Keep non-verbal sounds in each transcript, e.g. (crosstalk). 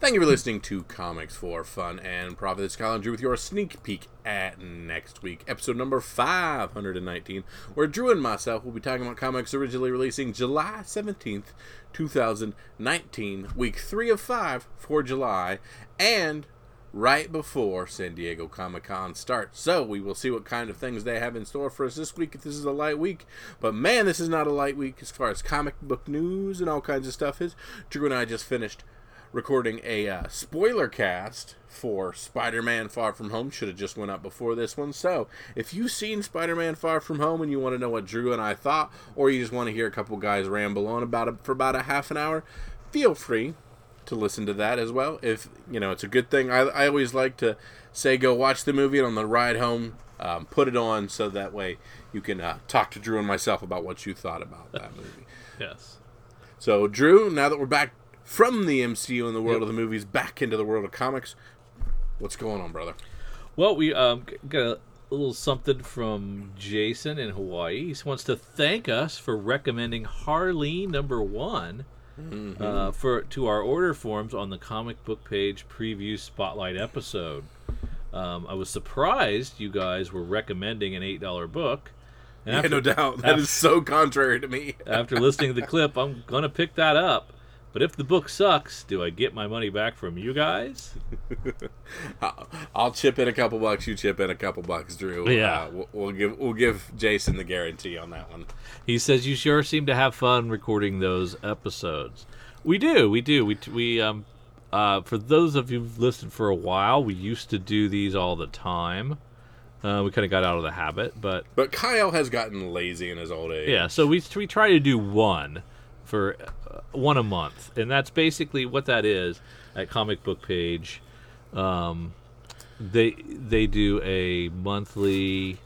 Thank you for listening to Comics for Fun and Profit. Is Colin Drew with your sneak peek at next week, episode number 519, where Drew and myself will be talking about comics originally releasing July 17th, 2019, week 3 of 5 for July, and right before San Diego Comic Con starts. So we will see what kind of things they have in store for us this week if this is a light week. But man, this is not a light week as far as comic book news and all kinds of stuff is. Drew and I just finished recording a uh, spoiler cast for Spider-Man Far From Home. Should have just went up before this one. So if you've seen Spider-Man Far From Home and you want to know what Drew and I thought, or you just want to hear a couple guys ramble on about it for about a half an hour, feel free to listen to that as well. If you know, it's a good thing. I, I always like to say go watch the movie and on the ride home. Um, put it on so that way you can uh, talk to Drew and myself about what you thought about that movie. (laughs) Yes. So, Drew, now that we're back from the MCU and the world yep. of the movies back into the world of comics. What's going on, brother? Well, we um, got a little something from Jason in Hawaii. He wants to thank us for recommending Harley number one mm-hmm. uh, for to our order forms on the comic book page preview spotlight episode. Um, I was surprised you guys were recommending an eight dollar book. And yeah, no doubt. That after, is so contrary to me. after listening to the clip, I'm gonna pick that up. But if the book sucks, do I get my money back from you guys? (laughs) I'll chip in a couple bucks. You chip in a couple bucks, Drew. Yeah, uh, we'll, we'll, give we'll give Jason the guarantee on that one. He says you sure seem to have fun recording those episodes. We do, we do. We we um uh, for those of you who've listened for a while, we used to do these all the time. Uh, we kind of got out of the habit, but but Kyle has gotten lazy in his old age. Yeah, so we we try to do one for uh, one a month, and that's basically what that is at Comic Book Page. Um, they they do a monthly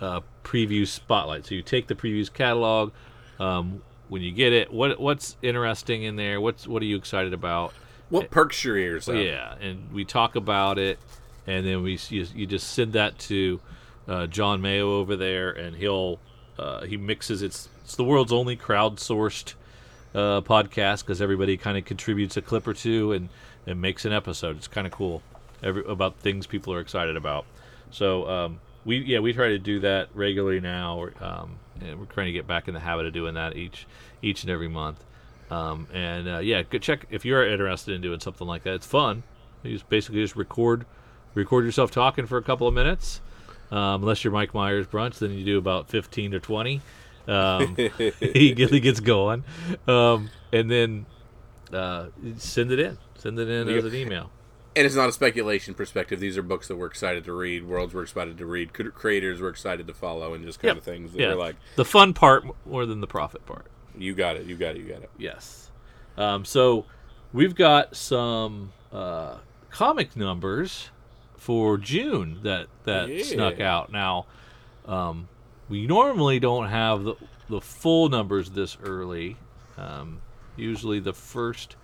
uh, preview spotlight. So you take the previews catalog. Um, when you get it, what what's interesting in there? What's what are you excited about? What perks your ears up? Yeah, and we talk about it, and then we you, you just send that to uh, John Mayo over there, and he'll uh, he mixes it's it's the world's only crowdsourced uh, podcast because everybody kind of contributes a clip or two and, and makes an episode. It's kind of cool Every, about things people are excited about. So um, we yeah we try to do that regularly now, um, and we're trying to get back in the habit of doing that each each and every month. Um, and uh, yeah, good check if you're interested in doing something like that. It's fun. You just basically just record record yourself talking for a couple of minutes. Um, unless you're Mike Myers brunch, then you do about 15 to 20 um, (laughs) (laughs) he gets going, um, and then uh, send it in. Send it in as an email. And it's not a speculation perspective. These are books that we're excited to read, worlds we're excited to read, creators we're excited to follow, and just kind yep. of things that yeah. are like the fun part more than the profit part. You got it. You got it. You got it. Yes. Um, so we've got some uh, comic numbers for June that that yeah. snuck out. Now, um, we normally don't have the, the full numbers this early. Um, usually, the first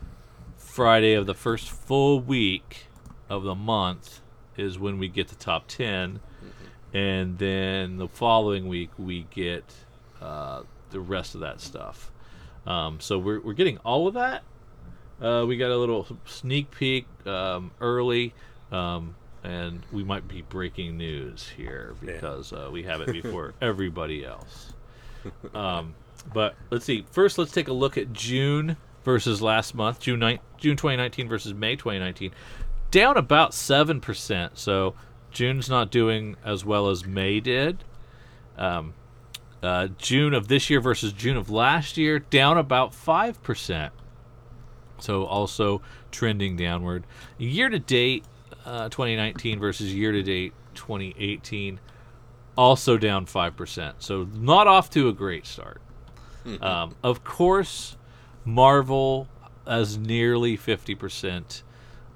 Friday of the first full week of the month is when we get the top 10. Mm-hmm. And then the following week, we get uh, the rest of that stuff. Um, so we're, we're getting all of that. Uh, we got a little sneak peek um, early. Um, and we might be breaking news here because yeah. uh, we have it before (laughs) everybody else. Um, but let's see. First, let's take a look at June versus last month, June ni- June 2019 versus May 2019. Down about seven percent. So June's not doing as well as May did. Um, uh, June of this year versus June of last year, down about five percent. So also trending downward. Year to date, uh, 2019 versus year to date 2018, also down 5%. So not off to a great start. Mm-hmm. Um, of course, Marvel has nearly 50%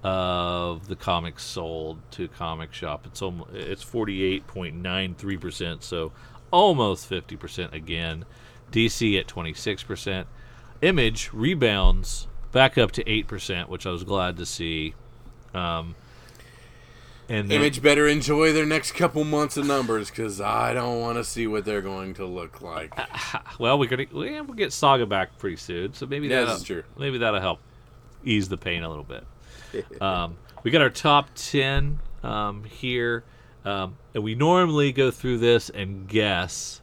of the comics sold to comic shop. It's almost, it's 48.93%, so almost 50% again. DC at 26%. Image rebounds back up to 8%, which I was glad to see. Um, and Image better enjoy their next couple months of numbers because I don't want to see what they're going to look like. (laughs) well, we're gonna we'll get Saga back pretty soon, so maybe yeah, that'll true. maybe that'll help ease the pain a little bit. (laughs) Um, we got our top 10 um, here. Um, and we normally go through this and guess,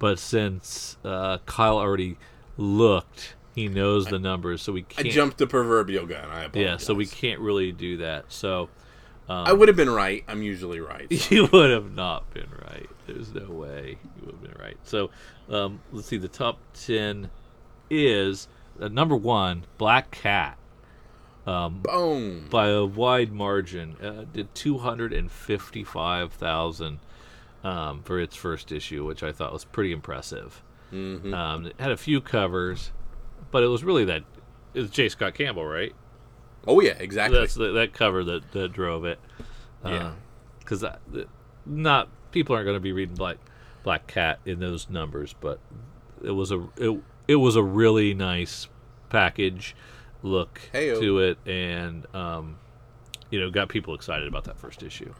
but since uh, Kyle already looked, he knows the numbers, so we can't. I jumped the proverbial gun. I apologize. yeah, so we can't really do that. So I would have been right. I'm usually right. (laughs) so. you would have not been right. There's no way you would have been right. So um, let's see. The top ten is uh, number one, Black Cat. Um, Boom. by a wide margin. Uh, did two hundred and fifty-five thousand um, for its first issue, which I thought was pretty impressive. hmm Um, it had a few covers, but it was really that it was J. Scott Campbell, right? Oh yeah, exactly. That's the, that cover that, that drove it. Yeah. because not people aren't going to be reading Black Black Cat in those numbers, but it was a it, it was a really nice package look Heyo. to it, and um, you know got people excited about that first issue.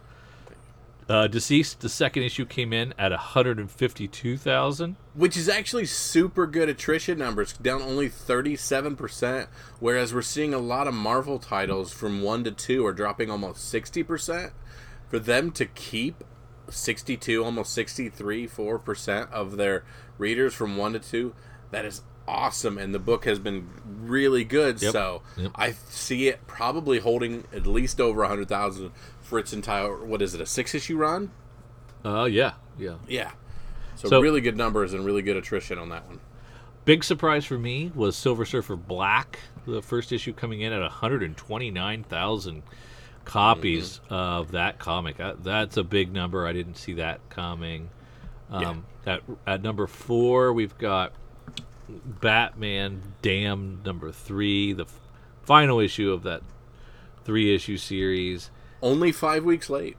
Uh, DCeased, the second issue came in at 152,000. Which is actually super good attrition numbers, down only 37%, whereas we're seeing a lot of Marvel titles from 1 to 2 are dropping almost 60%. For them to keep 62, almost 63, 4% of their readers from 1 to 2, that is awesome. And the book has been really good, Yep. so Yep. I see it probably holding at least over 100,000 for its entire, what is it, a six issue run? Uh, yeah, yeah. Yeah. So, So- really good numbers and really good attrition on that one. Big surprise for me was Silver Surfer Black, the first issue coming in at 129,000 copies of that comic. Uh, That's a big number. I didn't see that coming. Um, at, at number four, we've got Batman Damned number three, the f- final issue of that three issue series. Only five weeks late.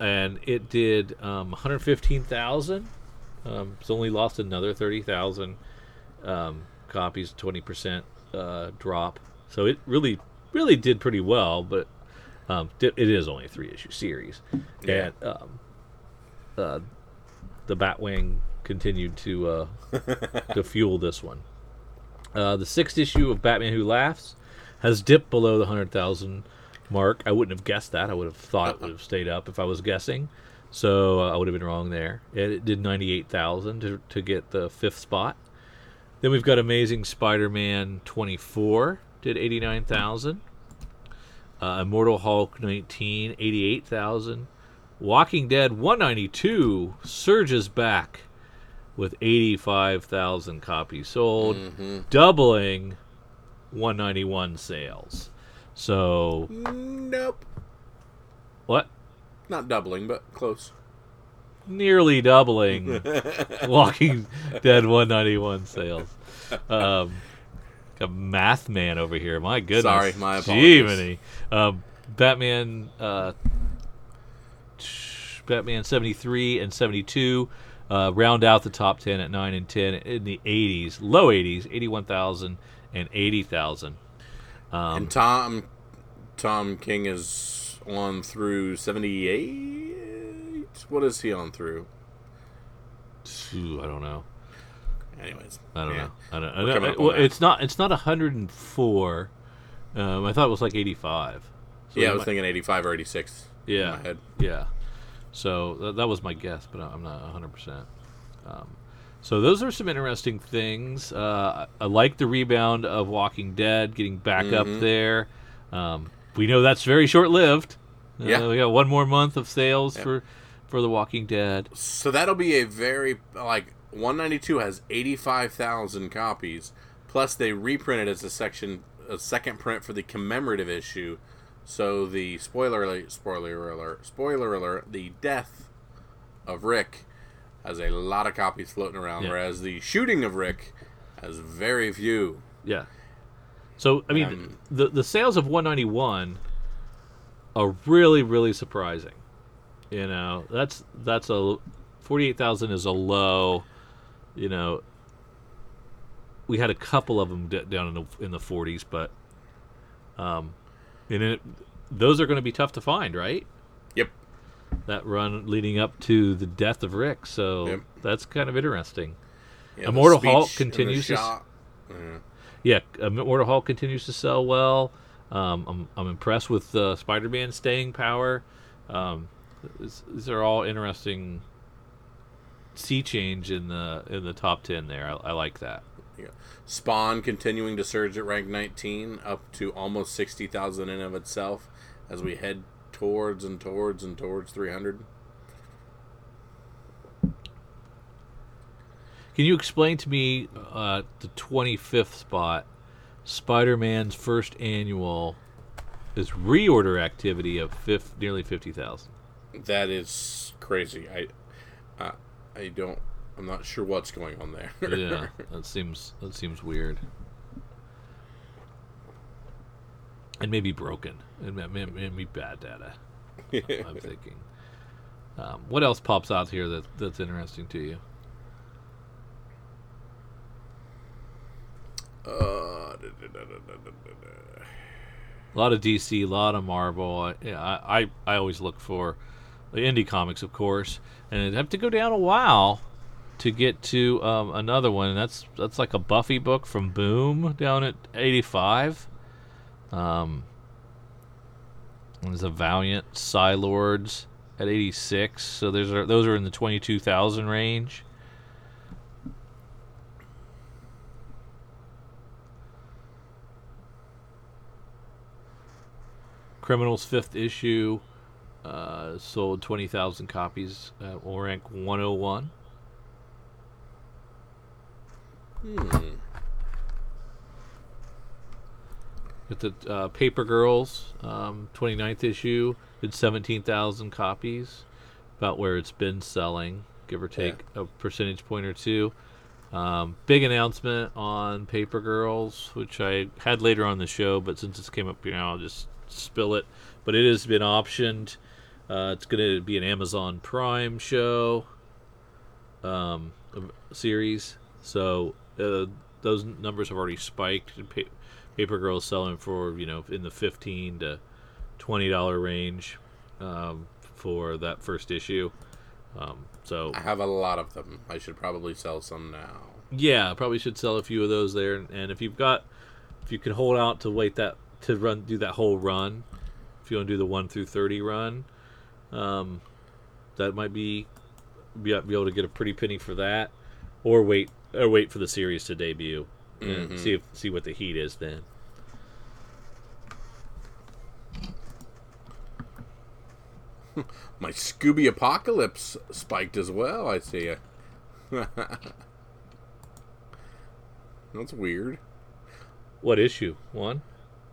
and it did um, 115,000. Um, it's only lost another 30,000 um, copies, 20% uh, drop. So it really, really did pretty well, but um, it is only a three issue series. Yeah. And um, uh, the Batwing continued to uh, (laughs) to fuel this one. Uh, the sixth issue of Batman Who Laughs has dipped below the 100,000 mark. I wouldn't have guessed that. I would have thought it would have stayed up if I was guessing. So uh, I would have been wrong there. It, it did 98,000 to, to get the fifth spot. Then we've got Amazing Spider Man 24, did 89,000. Uh, Immortal Hulk 19, 88,000. Walking Dead 192 surges back with 85,000 copies sold, doubling 191 sales. So, Nope. what? Not doubling, but close. Nearly doubling (laughs) Walking Dead 191 sales. Um, got math man over here. My goodness. Sorry, my apologies. Um, Batman, uh, Batman 73 and 72 uh, round out the top 10 at 9 and 10 in the 80s, low 80s, 81,000 and 80,000. Um, and Tom Tom King is on through 78. What is he on through? Ooh, I don't know. Anyways, I don't yeah. know. I don't. I don't on well, that. it's not. It's not 104. Um, I thought it was like 85. So yeah, I was might- thinking 85 or 86. in Yeah, my head. yeah. So th- that was my guess, but I'm not 100. percent um, So those are some interesting things. Uh, I like the rebound of Walking Dead getting back up Mhm. there. Um, we know that's very short lived. Uh, Yeah. we got one more month of sales Yeah. for for the Walking Dead. So that'll be a very like 192 has 85,000 copies. Plus they reprinted as a section a second print for the commemorative issue. So the spoiler alert, spoiler alert, spoiler alert, the death of Rick has a lot of copies floating around, Yeah. whereas the shooting of Rick has very few. Yeah. So I mean, Um, the the sales of 191 are really really surprising. You know, that's that's a 48,000 is a low. You know, we had a couple of them d- down in the in the 40s, but um, and it, those are going to be tough to find, right? That run leading up to the death of Rick, so Yep. that's kind of interesting. Yeah, Immortal Hulk speech and the continues to Yeah. Immortal Hulk continues to sell well. Um, I'm I'm impressed with uh, Spider-Man staying power. Um, these, these are all interesting sea change in the in the top ten there. I, I like that. Yeah. Spawn continuing to surge at rank 19, up to almost 60,000 in of itself as we head towards and towards and towards 300. Can you explain to me uh, the 25th spot? Spider Man's first annual is reorder activity of fifth, nearly 50,000. That is crazy. I, I, I don't. I'm not sure what's going on there. yeah, (laughs) that seems that seems weird, and maybe broken, and maybe, bad data. I'm (laughs) thinking. Um, what else pops out here that that's interesting to you? Uh, A lot of DC, a lot of Marvel. I- Yeah, I, I, I always look for the indie comics, of course, and it'd have to go down a while to get to um, another one. And that's that's like a Buffy book from Boom down at eighty five. Um, there's a Valiant Psi-Lords at eighty six. So there's are those are in the twenty two thousand range. Criminals fifth issue uh, sold 20,000 copies at rank 101. hmm. Got the uh, Paper Girls um, 29th issue did 17,000 copies, about where it's been selling, give or take a percentage point or two. Um, big announcement on Paper Girls, which I had later on the show, but since this came up, you know, I'll just spill it. But it has been optioned. Uh, it's going to be an Amazon Prime show um, series. So uh, those numbers have already spiked. Paper Girls selling for you know in the fifteen to twenty dollar range um, for that first issue. Um, so I have a lot of them. I should probably sell some now. yeah, probably should sell a few of those there. And if you've got, if you can hold out to wait that to run do that whole run, if you want to do the one through thirty run, um, that might be, be able to get a pretty penny for that, or wait or wait for the series to debut and Mhm. see if see what the heat is then. (laughs) My Scooby Apocalypse spiked as well. I see. (laughs) That's weird. What issue one?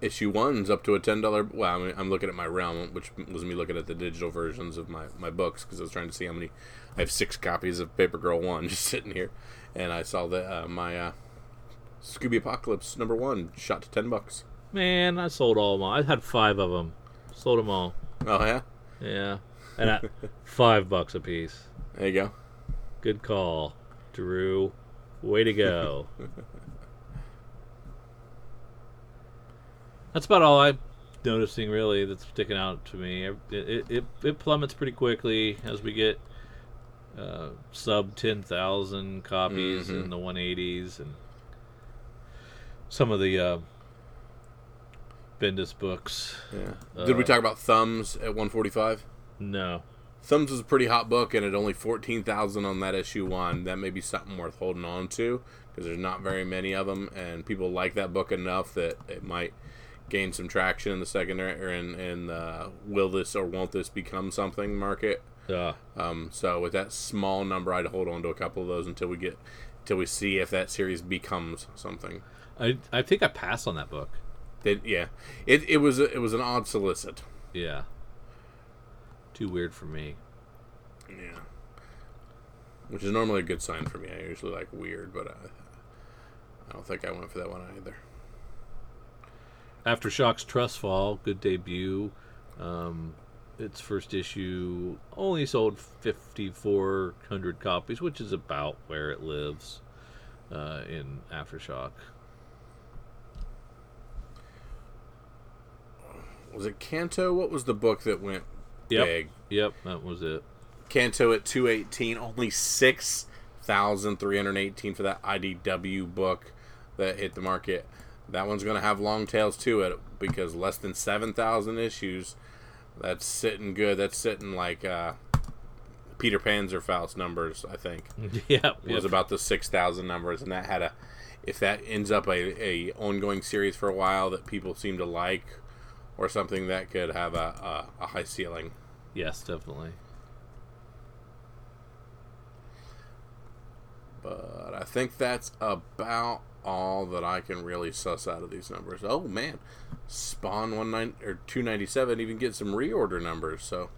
Issue one's up to a ten dollar. Well, I mean, I'm looking at my realm, which was me looking at the digital versions of my my books because I was trying to see how many. I have six copies of Paper Girl one (laughs) just sitting here, and I saw that uh, my uh, Scooby Apocalypse number one shot to ten bucks. Man, I sold all of them. I had five of them. Sold them all. Oh yeah, Yeah, and at (laughs) five bucks a piece. there you go. Good call, Drew. Way to go. (laughs) that's about all I'm noticing, really, that's sticking out to me. It, it, it, it plummets pretty quickly as we get uh, sub 10,000 copies Mhm. in the 180s and some of the uh, Bendis books. Yeah. Did we Uh, talk about Thumbs at 145? No. Thumbs was a pretty hot book, and at only fourteen thousand on that issue one, that may be something worth holding on to because there's not very many of them, and people like that book enough that it might gain some traction in the secondary or in in the will this or won't this become something market. Uh, Um, so with that small number, I'd hold on to a couple of those until we get until we see if that series becomes something. I, I think I passed on that book. Yeah, it, it was a, it was an odd solicit. Yeah. Too weird for me. Yeah. Which is normally a good sign for me. I usually like weird, but I, I don't think I went for that one either. Aftershocks Trust Fall, good debut. Um, its first issue only sold 5,400 copies, which is about where it lives uh, in Aftershock. Was it Canto? What was the book that went Yep. big? Yep, that was it. Canto at 218, only 6,318 for that IDW book that hit the market. That one's going to have long tails to it because less than 7,000 issues. That's sitting good. That's sitting like uh, Peter Faust numbers, I think. (laughs) yeah, It was about the 6,000 numbers, and that had a. If that ends up a, a ongoing series for a while that people seem to like, or something that could have a, a, a high ceiling. yes, definitely. But I think that's about all that I can really suss out of these numbers. Oh man, Spawn one nine or two ninety seven even get some reorder numbers. So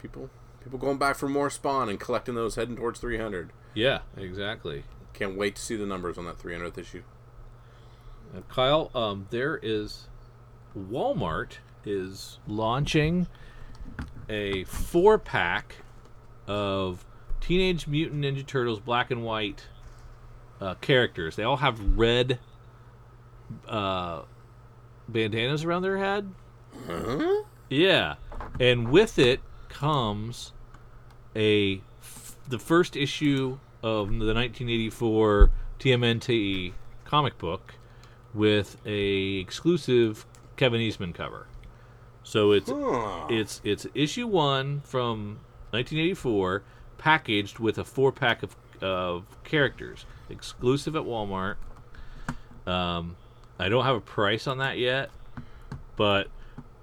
people people going back for more Spawn and collecting those heading towards three hundred. Yeah, exactly. Can't wait to see the numbers on that three hundredth issue. Uh, Kyle, um, there is Walmart is launching a four pack of Teenage Mutant Ninja Turtles black and white uh, characters. They all have red uh, bandanas around their head. Huh? Yeah, and with it comes a f- the first issue of the 1984 TMNT comic book with a exclusive Kevin Eastman cover. So it's Huh. it's it's issue one from 1984, packaged with a four pack of of characters, exclusive at Walmart. Um, I don't have a price on that yet, but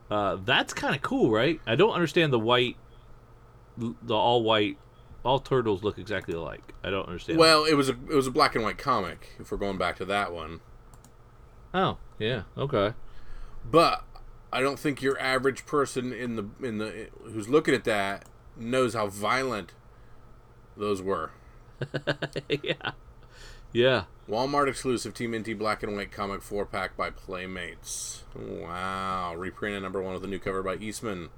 uh, that's kind of cool, right? I don't understand the white, the all white, all turtles look exactly alike. I don't understand. Well, it was a it was a black and white comic. If we're going back to that one, oh yeah, okay. But I don't think your average person in the in the who's looking at that knows how violent those were. (laughs) yeah, yeah. Walmart exclusive TMNT black and white comic four pack by Playmates. Wow. Reprinted number one with a new cover by Eastman.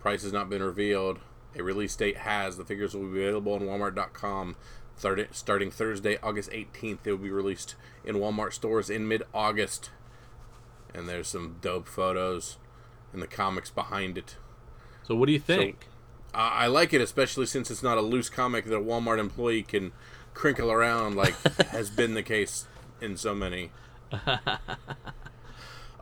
Price has not been revealed. A release date has. The figures will be available on Walmart.com starting Thursday, August 18th. They will be released in Walmart stores in mid August. And there's some dope photos and the comics behind it. So what do you think? I I like it, especially since it's not a loose comic that a Walmart employee can crinkle around like (laughs) has been the case in so many. (laughs)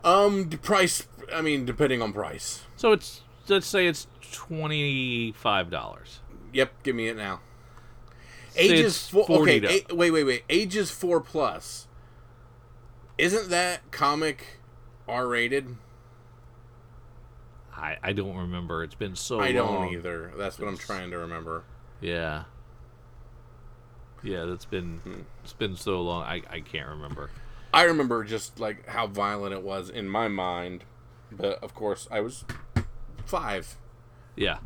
um, the price. I mean, depending on price. so it's let's say it's twenty five dollars. Yep, give me it now. Say Ages it's four. 40 Okay, to- eight, wait, wait, wait. Ages four plus. Isn't that comic R rated? I, I don't remember. It's been so I long. don't either. That's what I'm trying to remember. Yeah. Yeah, that's been Hmm. it's been so long. I, I can't remember. I remember just like how violent it was in my mind, but of course I was five. Yeah.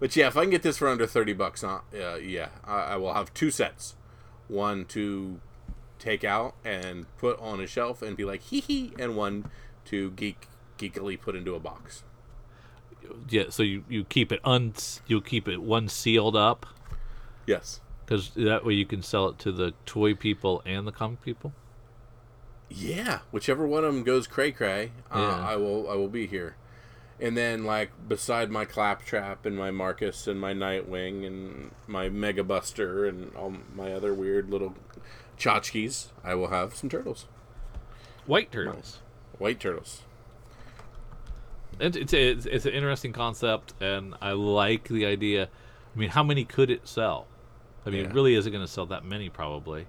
But yeah, if I can get this for under thirty bucks, uh, uh, yeah, I, I will have two sets. One to take out and put on a shelf and be like hee hee, and one to geek geekily put into a box. Yeah, so you, you keep it un you keep it one sealed up Yes. cuz that way you can sell it to the toy people and the comic people. Yeah, whichever one of them goes cray cray, uh, Yeah. I will I will be here. And then like beside my claptrap and my Marcus and my Nightwing and my Mega Buster and all my other weird little tchotchkes, I will have some turtles, White turtles. white turtles. It's, it's it's it's an interesting concept and I like the idea. I mean, how many could it sell? I mean, Yeah. it really isn't going to sell that many probably.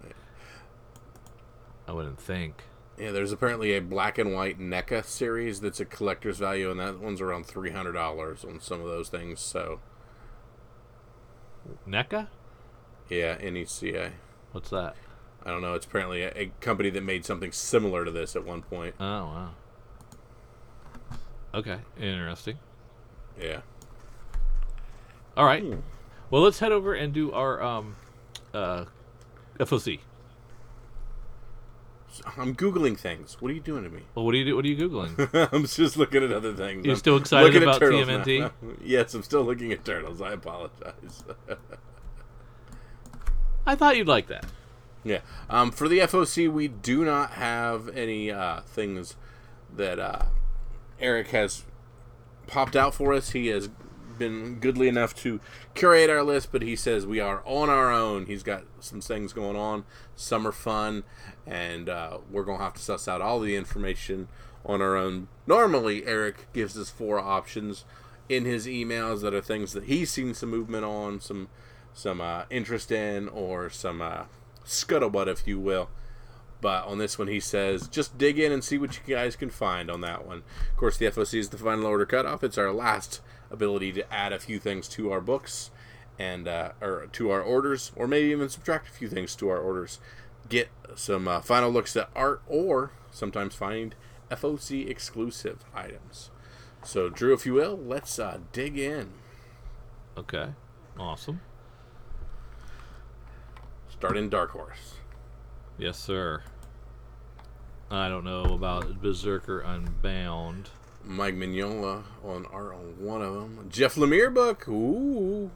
I wouldn't think. Yeah, there's apparently a black and white NECA series that's a collector's value, and that one's around three hundred dollars on some of those things. So NECA? yeah, NECA. What's that? I don't know. It's apparently a, a company that made something similar to this at one point. Oh, wow. Okay, interesting. Yeah. All right. Hmm. Well, let's head over and do our um, uh, FOC. I'm googling things. What are you doing to me? Well, what do you do? What are you googling? (laughs) I'm just looking at other things. You're I'm still excited about TMNT? now. (laughs) yes, I'm still looking at turtles. I apologize. (laughs) I thought you'd like that. Yeah. Um, for the FOC, we do not have any uh, things that uh, Eric has popped out for us. He has been goodly enough to curate our list, but he says we are on our own. He's got some things going on. Some are fun, and uh, we're going to have to suss out all the information on our own. Normally, Eric gives us four options in his emails that are things that he's seen some movement on, some some uh, interest in, or some uh, scuttlebutt, if you will. But on this one, he says, just dig in and see what you guys can find on that one. Of course, the FOC is the final order cutoff. It's our last ability to add a few things to our books and uh, or to our orders, or maybe even subtract a few things to our orders. Get some uh, final looks at art, or sometimes find FOC exclusive items. So, Drew, if you will, let's uh, dig in. Okay. Awesome. Start in Dark Horse. Yes, sir. I don't know about Berserker Unbound. Mike Mignola on art on one of them. Jeff Lemire book. Ooh.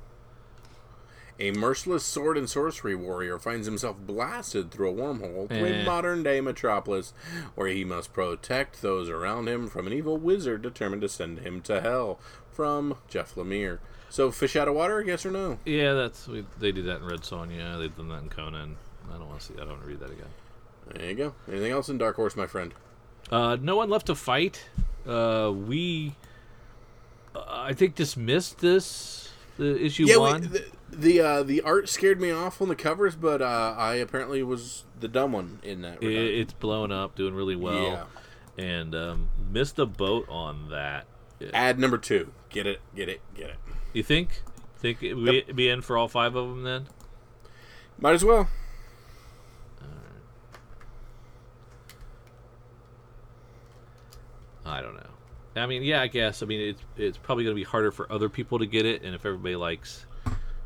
A merciless sword and sorcery warrior finds himself blasted through a wormhole to Eh. a modern day metropolis where he must protect those around him from an evil wizard determined to send him to hell. From Jeff Lemire. So, fish out of water, yes or no? Yeah, that's we, they did that in Red Sonja. They've done that in Conan. I don't want to see. I don't want to read that again. There you go. Anything else in Dark Horse, my friend? Uh, no one left to fight. Uh, we, uh, I think, dismissed this the issue yeah, one. we, the the, uh, the art scared me off on the covers, but uh, I apparently was the dumb one in that. It, it's blowing up, doing really well, Yeah. and um, missed the boat on that. Ad number two. Get it, get it, get it. You think? Think it, we be in for all five of them then? Might as well. I don't know. I mean, yeah, I guess. I mean, it's it's probably going to be harder for other people to get it, and if everybody likes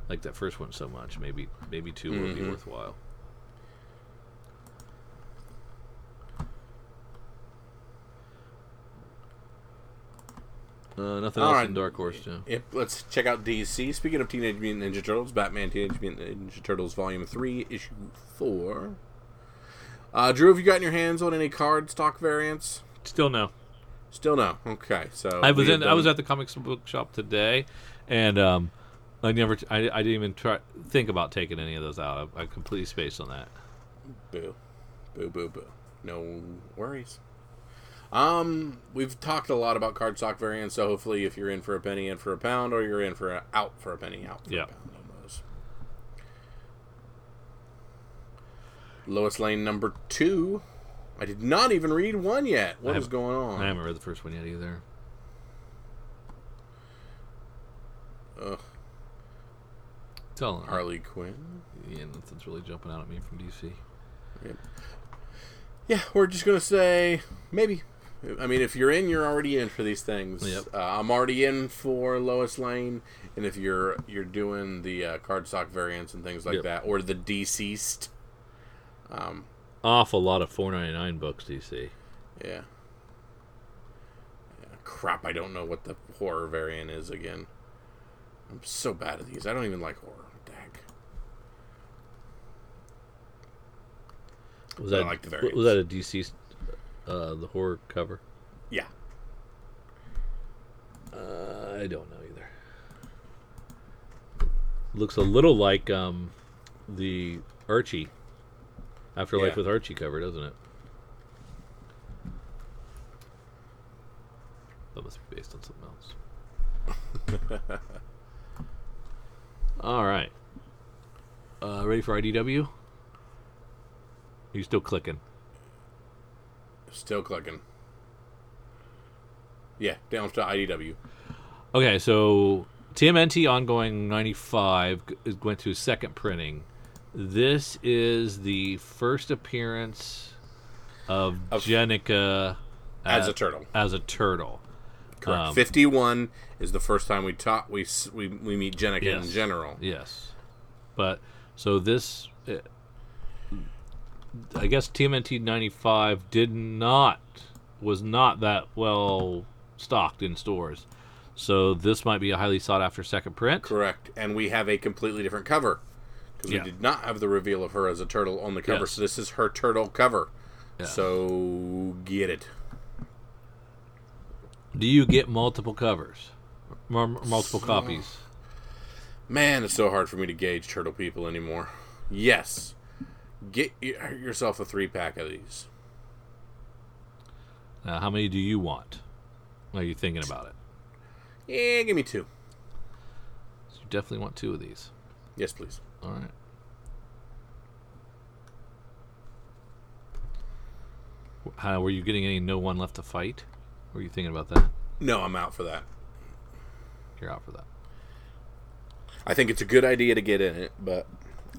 like that first one so much, maybe maybe 2 would be Mhm. worthwhile. Uh, nothing All else right. in Dark Horse, Joe. Yep, let's check out DC. Speaking of Teenage Mutant Ninja Turtles, Batman Teenage Mutant Ninja Turtles Volume 3, Issue 4. Uh, Drew, have you gotten your hands on any card stock variants? Still no. Still no. Okay, so I was in. have I was at the comics book shop today, and um, I never. I, I didn't even try think about taking any of those out. I, I completely spaced on that. Boo. Boo, boo, boo. No worries. Um, we've talked a lot about cardstock variants, so hopefully if you're in for a penny, in for a pound, or you're in for a out for a penny, out for Yeah. a pound on those. Lois Lane number two. I did not even read one yet. What is going on? I haven't read the first one yet either. Ugh, Tell. Harley Quinn. Yeah, nothing's really jumping out at me from DC. Yeah, we're just gonna say maybe. I mean, if you're in, you're already in for these things. Yep. Uh, I'm already in for Lois Lane, and if you're you're doing the uh, cardstock variants and things like Yep. that, or the DCeased, um, Awful lot of four ninety nine books, DC. yeah. yeah. Crap, I don't know what the horror variant is again. I'm so bad at these. I don't even like horror. Was I that like the was that a DC? Uh, the horror cover. Yeah. Uh, I don't know either. Looks a little like um, the Archie Afterlife Yeah. with Archie cover, doesn't it? That must be based on something else. (laughs) All right. Uh, ready for IDW? Are you still clicking? Still clicking. Yeah, down to IDW. Okay, so TMNT ongoing 95 is- went to second printing. This is the first appearance of, Of- Jennika As a- a turtle. as a turtle. Correct. Um, 51 is the first time we talk we we, we meet Jennika in general. Yes, but so this, uh, I guess TMNT 95 did not was not that well stocked in stores. So this might be a highly sought after second print. Correct. And we have a completely different cover because Yeah. we did not have the reveal of her as a turtle on the cover. Yes. So this is her turtle cover. Yeah. So get it. Do you get multiple covers? More, multiple copies. Man, it's so hard for me to gauge Turtle People anymore. Yes. Get yourself a three pack of these. Now, how many do you want? Are you thinking about it? Yeah, give me two. So you definitely want two of these. Yes, please. All right. How were you getting any no one left to fight? Were you thinking about that? No, I'm out for that. You're out for that. I think it's a good idea to get in it, but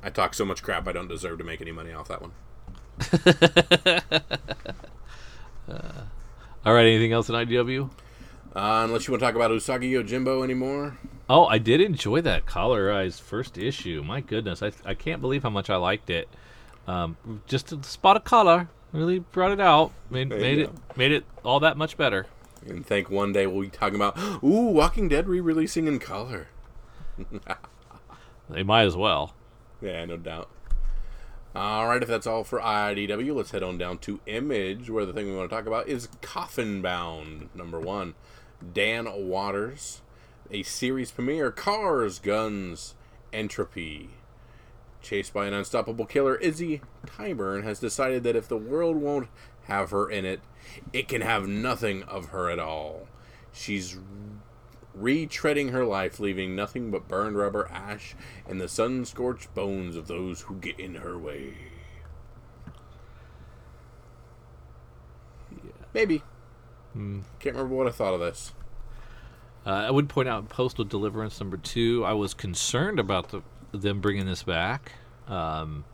I talk so much crap I don't deserve to make any money off that one. (laughs) All right. Anything else in IDW? Uh, unless you want to talk about Usagi Yojimbo anymore. Oh, I did enjoy that Colorized first issue. My goodness, I I can't believe how much I liked it. Um, just a spot of color really brought it out. Made There made go. it made it all that much better. And think one day we'll be talking about, (gasps) ooh, Walking Dead re-releasing in color. (laughs) They might as well. Yeah, no doubt. All right, if that's all for IDW, let's head on down to Image, where the thing we want to talk about is Coffin Bound, number one. Dan Watters, a series premiere, Cars, Guns, Entropy. Chased by an unstoppable killer, Izzy Tyburn has decided that if the world won't have her in it, it can have nothing of her at all. She's retreading her life, leaving nothing but burned rubber, ash, and the sun scorched bones of those who get in her way. Yeah. Maybe. Can't remember what I thought of this. Uh, I would point out Postal Deliverance number two. I was concerned about the, them bringing this back, um,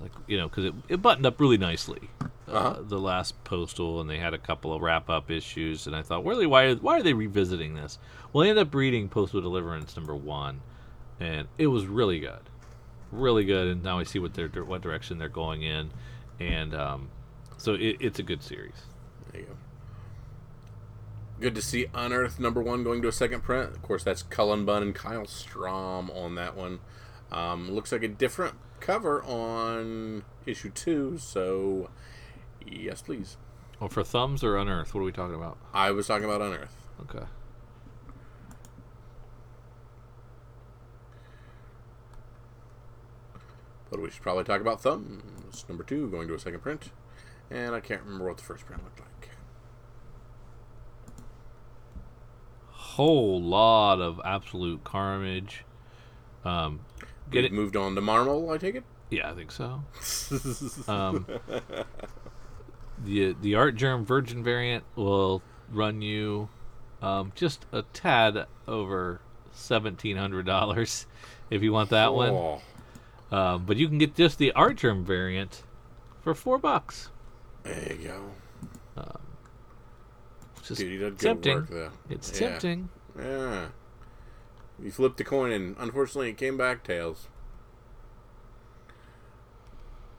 like you know, because it, it buttoned up really nicely. uh Uh-huh. the last Postal, and they had a couple of wrap up issues, and I thought, really, why why are they revisiting this? Well, I ended up reading Postal Deliverance number one, and it was really good, really good. And now I see what they're what direction they're going in, and um, so it, it's a good series. There you go. Good to see Unearth number one going to a second print. Of course, that's Cullen Bunn and Kyle Strahm on that one. Um, looks like a different cover on issue two, so yes, please. Oh, for thumbs or unearth? What are we talking about? I was talking about Unearth. Okay. But we should probably talk about Thumbs number two going to a second print. And I can't remember what the first print looked like. whole lot of absolute carnage. Um, get We've it? moved on to Marvel, I take it? Yeah, I think so. (laughs) Um, the the Artgerm virgin variant will run you um, just a tad over seventeen hundred dollars (laughs) if you want that one. Um, but you can get just the Artgerm variant for four bucks. there you go. It's just Dude, tempting. work. It's Yeah. tempting. Yeah. You flipped the coin, and unfortunately, it came back tails.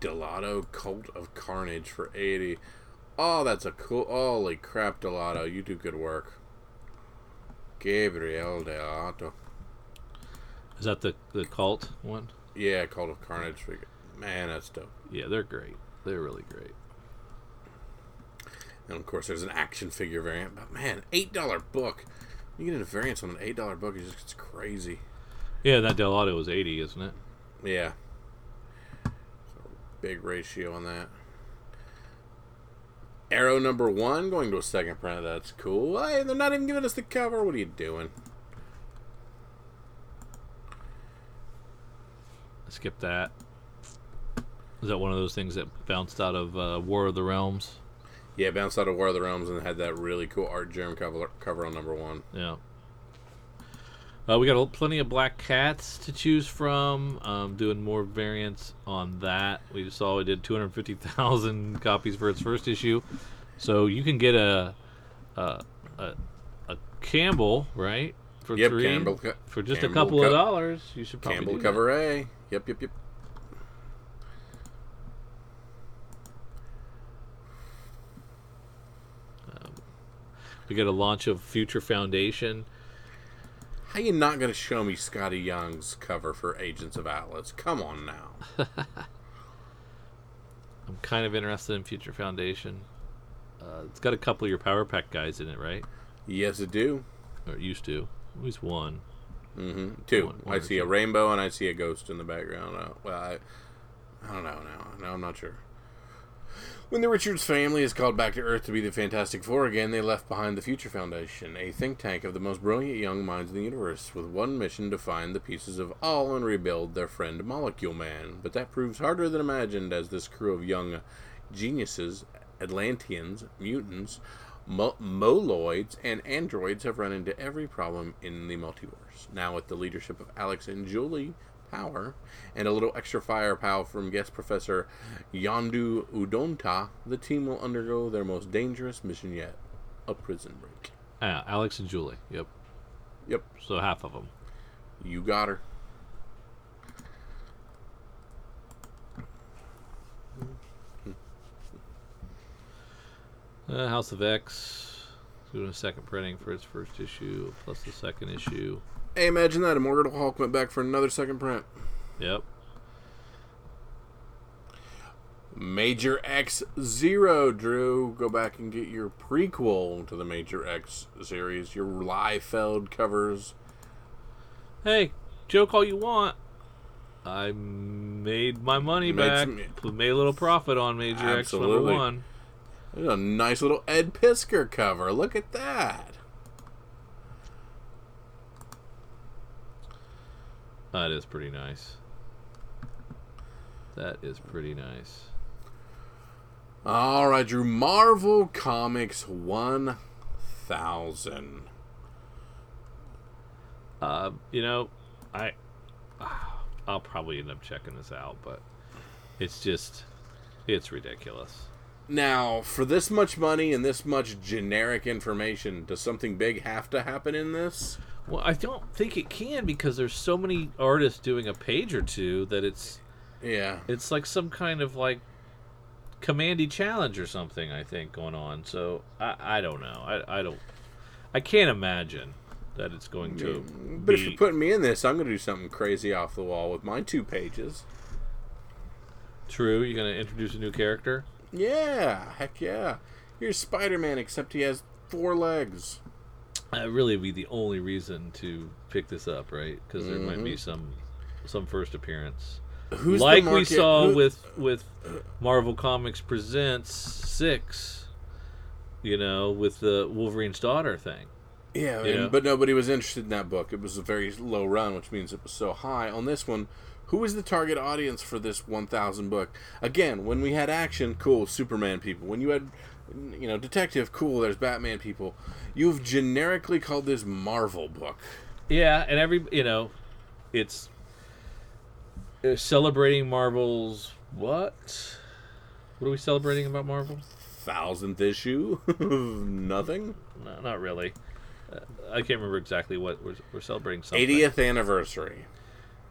Dell'Otto Cult of Carnage for 80. Oh, that's a cool. Holy crap, Dell'Otto. You do good work. Gabriel Dell'Otto. Is that the the cult one? Yeah, Cult of Carnage. figure. Man, that's dope. Yeah, they're great. They're really great. And of course, there's an action figure variant. But man, $8 book. You get a variance on an $8 book, it just gets crazy. Yeah, that Dell'Otto was eighty, isn't it? Yeah. So big ratio on that. Aero number one going to a second print. That's cool. Hey, they're not even giving us the cover. What are you doing? Skip that. Is that one of those things that bounced out of uh, War of the Realms? Yeah, bounced out of War of the Realms and had that really cool Artgerm cover, cover on number one. Yeah. Uh, we got a, plenty of black cats to choose from. Um, doing more variants on that. We just saw we did 250,000 (laughs) copies for its first issue, so you can get a a, a, a Campbell right for Yep, three Campbell for just Campbell a couple co- of dollars. You should probably Campbell cover A. Yep, yep, yep. We got a launch of Future Foundation. How you not going to show me Skottie Young's cover for Agents of Atlas? Come on now. (laughs) I'm kind of interested in Future Foundation. Uh, it's got a couple of your Power Pack guys in it, right? yes, it do. Or it used to. At least one. Mm-hmm. Two. One- one I see a rainbow and I see a ghost in the background. Uh, well, I, I don't know now. No, I'm not sure. When the Richards family is called back to Earth to be the Fantastic Four again, they left behind the Future Foundation, a think tank of the most brilliant young minds in the universe, with one mission to find the pieces of all and rebuild their friend Molecule Man. But that proves harder than imagined, as this crew of young geniuses, Atlanteans, mutants, mo- moloids, and androids have run into every problem in the multiverse. Now, with the leadership of Alex and Julie Power, and a little extra firepower from guest professor Yondu Udonta, the team will undergo their most dangerous mission yet a prison break. Ah, Alex and Julie. Yep. Yep, So half of them. you got her. Uh, House of X doing a second printing for its first issue plus the second issue. Hey, imagine that. Immortal Hulk went back for another second print. Yep. Major X Zero, Drew. Go back and get your prequel to the Major X series, your Liefeld covers. Hey, joke all you want. I made my money Made back. some- made a little profit on Major X number one. There's a nice little Ed Piskor cover. Look at that. That is pretty nice. That is pretty nice. All right, Drew. Marvel Comics 1000. Uh, you know, I I'll probably end up checking this out, but it's just it's ridiculous. Now, for this much money and this much generic information, does something big have to happen in this? Well, I don't think it can because there's so many artists doing a page or two that it's Yeah. it's like some kind of like commandy challenge or something. I think going on. So I I don't know. I I don't. I can't imagine that it's going to. But if you're putting me in this, I'm going to do something crazy off the wall with my two pages. True, you're gonna introduce a new character. Yeah, heck yeah. Here's Spider Man, except he has four legs. That really would be the only reason to pick this up, right? Because there might be mm-hmm. some some first appearance, Who's like we saw who- with with Marvel Comics Presents Six. You know, with the Wolverine's daughter thing. Yeah, and- but nobody was interested in that book. It was a very low run, which means it was so high. On this one, who is the target audience for this 1000 book? Again, when we had action, cool, Superman people. When you had, you know, detective, cool, there's Batman people. You've generically called this Marvel book. Yeah, and every you know, it's, it's celebrating Marvel's what? What are we celebrating about Marvel? Thousandth issue? (laughs) Nothing? No, not really. Uh, I can't remember exactly what we're, we're celebrating. Something. 80th anniversary.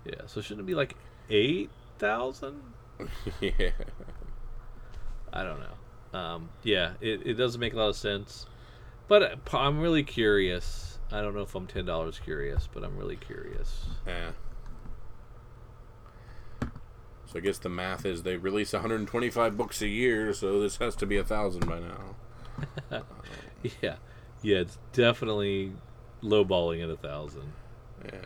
Yeah, so shouldn't it be like eight thousand? (laughs) yeah. I don't know. Um, yeah, it, it doesn't make a lot of sense, but uh, I'm really curious. I don't know if I'm ten dollars curious, but I'm really curious. Yeah. So I guess the math is they release 125 books a year, so this has to be a thousand by now. (laughs) Yeah, yeah, it's definitely lowballing at a thousand. Yeah.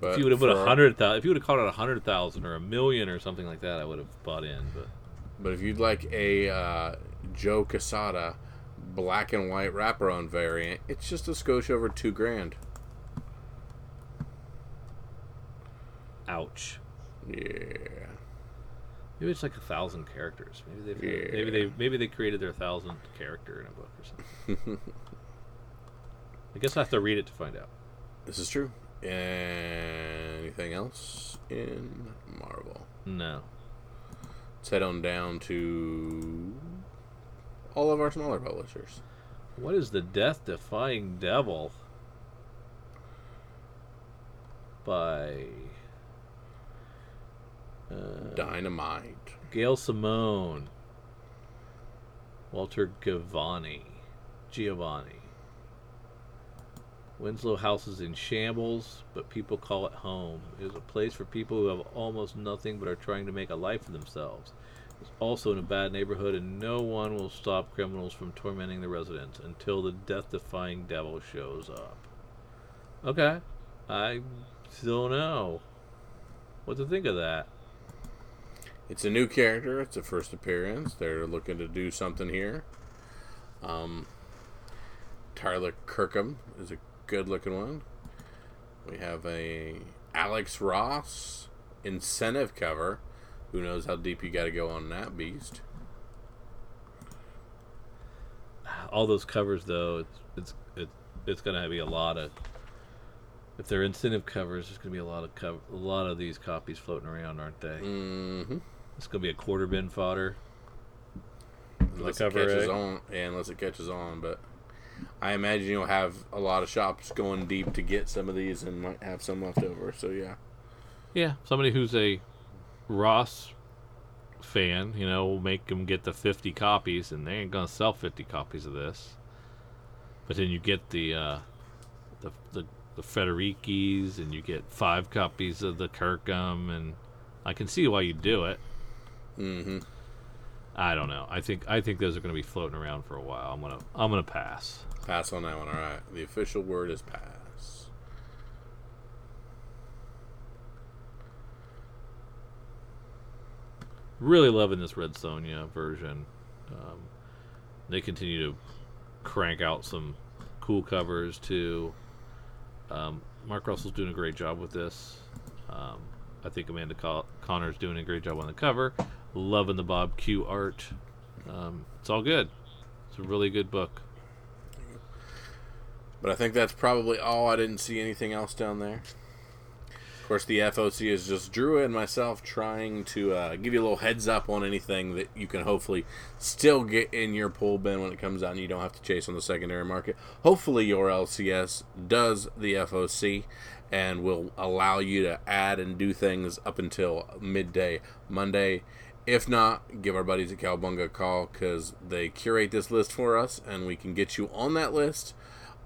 But If you would have put a hundred thousand, if you would have called it a hundred thousand or a million or something like that, I would have bought in. But But if you'd like a uh, Joe Quesada black and white wraparound variant, it's just a skosh over two grand. ouch. Yeah. Maybe it's like a thousand characters. Maybe they Yeah. maybe they maybe they created their thousandth character in a book or something. (laughs) I guess I have to read it to find out. This is true. Anything else in Marvel? No. Let's head on down to all of our smaller publishers. What is the death defying devil? By uh, Dynamite. Gail Simone, Walter Geovani, Geovani. Winslow House is in shambles, but people call it home. It is a place for people who have almost nothing but are trying to make a life for themselves. It's also in a bad neighborhood, and no one will stop criminals from tormenting the residents until the death defying devil shows up. Okay. I don't know what to think of that. It's a new character. It's a first appearance. They're looking to do something here. Um, Tyler Kirkham is a good looking one. We have a Alex Ross incentive cover. Who knows how deep you got to go on that beast? All those covers, though, it's it's it, it's gonna be a lot of. If they're incentive covers, there's gonna be a lot of co- a lot of these copies floating around, aren't they? Mm-hmm. It's gonna be a quarter bin fodder. Unless it catches A. on, yeah, unless it catches on. But I imagine you'll have a lot of shops going deep to get some of these, and might have some left over. So yeah. Yeah, somebody who's a Ross fan, you know, will make them get the 50 copies, and they ain't gonna sell 50 copies of this. But then you get the uh, the the the Federicis, and you get five copies of the Kirkham, and I can see why you do it. Mm-hmm. I don't know. I think I think those are going to be floating around for a while. I'm gonna I'm gonna pass. Pass on that one. All right. The official word is pass. Really loving this Red Sonja version. Um, they continue to crank out some cool covers too. Um, Mark Russell's doing a great job with this. Um, I think Amanda Co- Conner's doing a great job on the cover. Loving the Bob Q art. Um, it's all good. It's a really good book. But I think that's probably all. I didn't see anything else down there. Of course, the FOC is just Drew and myself trying to uh, give you a little heads up on anything that you can hopefully still get in your pull bin when it comes out and you don't have to chase on the secondary market. Hopefully, your LCS does the FOC and will allow you to add and do things up until midday Monday. If not, give our buddies at Calbunga a call because they curate this list for us and we can get you on that list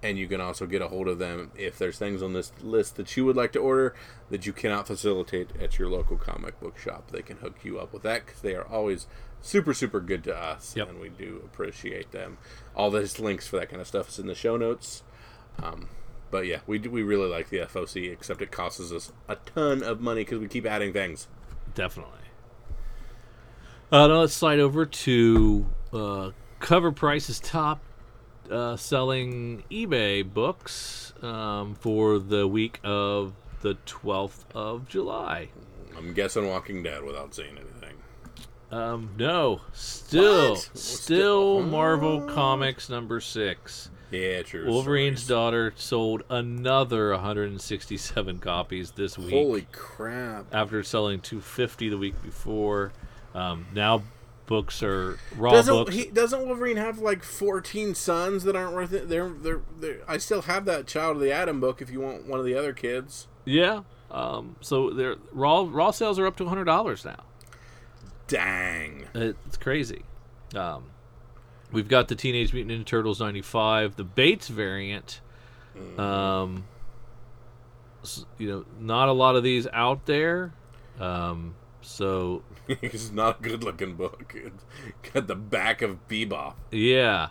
and you can also get a hold of them if there's things on this list that you would like to order that you cannot facilitate at your local comic book shop. They can hook you up with that because they are always super, super good to us, Yep. and we do appreciate them. All those links for that kind of stuff is in the show notes. Um, but yeah, we do, we really like the FOC, except it costs us a ton of money because we keep adding things. Definitely. Uh, now let's slide over to uh, cover prices top uh, selling eBay books um, for the week of the 12th of July. I'm guessing Walking Dead without saying anything. Um, no, still, What? still Still- Marvel Comics number six. Yeah, true. Wolverine's stories. daughter sold another 167 copies this week. Holy crap! after selling 250 the week before. Um, now books or raw Doesn't books. he? Doesn't Wolverine have like fourteen sons that aren't worth it? They're, they're they're I still have that Child of the Atom book. If you want one of the other kids, yeah. Um, so they're raw raw sales are up to hundred dollars now. dang. It's crazy. Um, we've got the Teenage Mutant Ninja Turtles '95, the Bates variant. Um, you know, not a lot of these out there. Um, so (laughs) it's not a good looking book. It's got the back of Bebop. Yeah.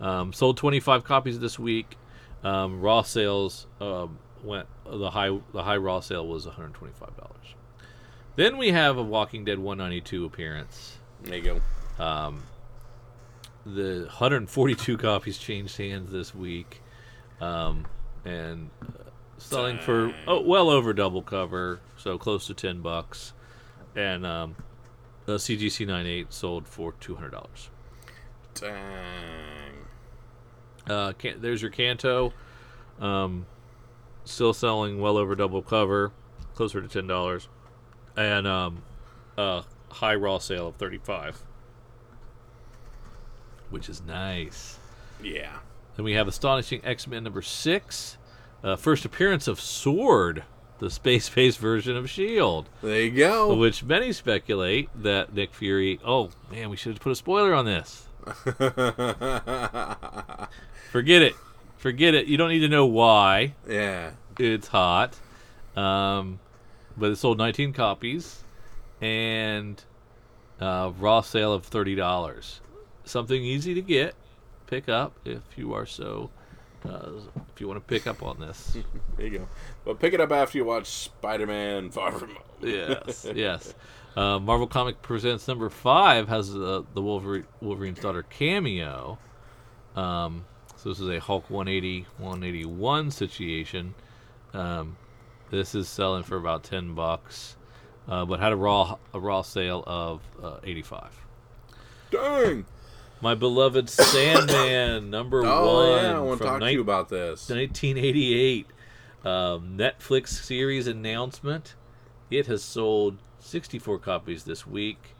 Um, sold 25 copies this week. Um, raw sales um, went the high the high raw sale was 125 dollars. Then we have a Walking Dead 192 appearance. There you go. Um, the 142 copies changed hands this week, um, and uh, selling for oh, well over double cover, so close to 10 bucks. And um, the CGC 98 sold for 200 dollars. Dang. Uh, can, there's your Canto. Um, still selling well over double cover, closer to ten dollars, and um, a high raw sale of thirty five, which is nice. Yeah. Then we have astonishing X Men number six, uh, first appearance of Sword, the space based version of Shield, There you go. which many speculate that Nick Fury. Oh man, we should have put a spoiler on this. (laughs) Forget it. Forget it. You don't need to know why. yeah. It's hot. Um, but it sold 19 copies and uh, raw sale of $30. Something easy to get, pick up if you are so uh, if you want to pick up on this. (laughs) There you go. But pick it up after you watch Spider-Man: Far From Home. yes, (laughs) yes. Uh, Marvel Comic Presents number five has uh, the Wolverine, Wolverine's daughter cameo. Um, so this is a Hulk 180 181 situation. Um, this is selling for about ten bucks, uh, but had a raw a raw sale of uh, 85. Dang! My beloved Sandman (coughs) number Oh one yeah, I want to from talk to you about this. 1988 um, Netflix series announcement. It has sold 64 copies this week.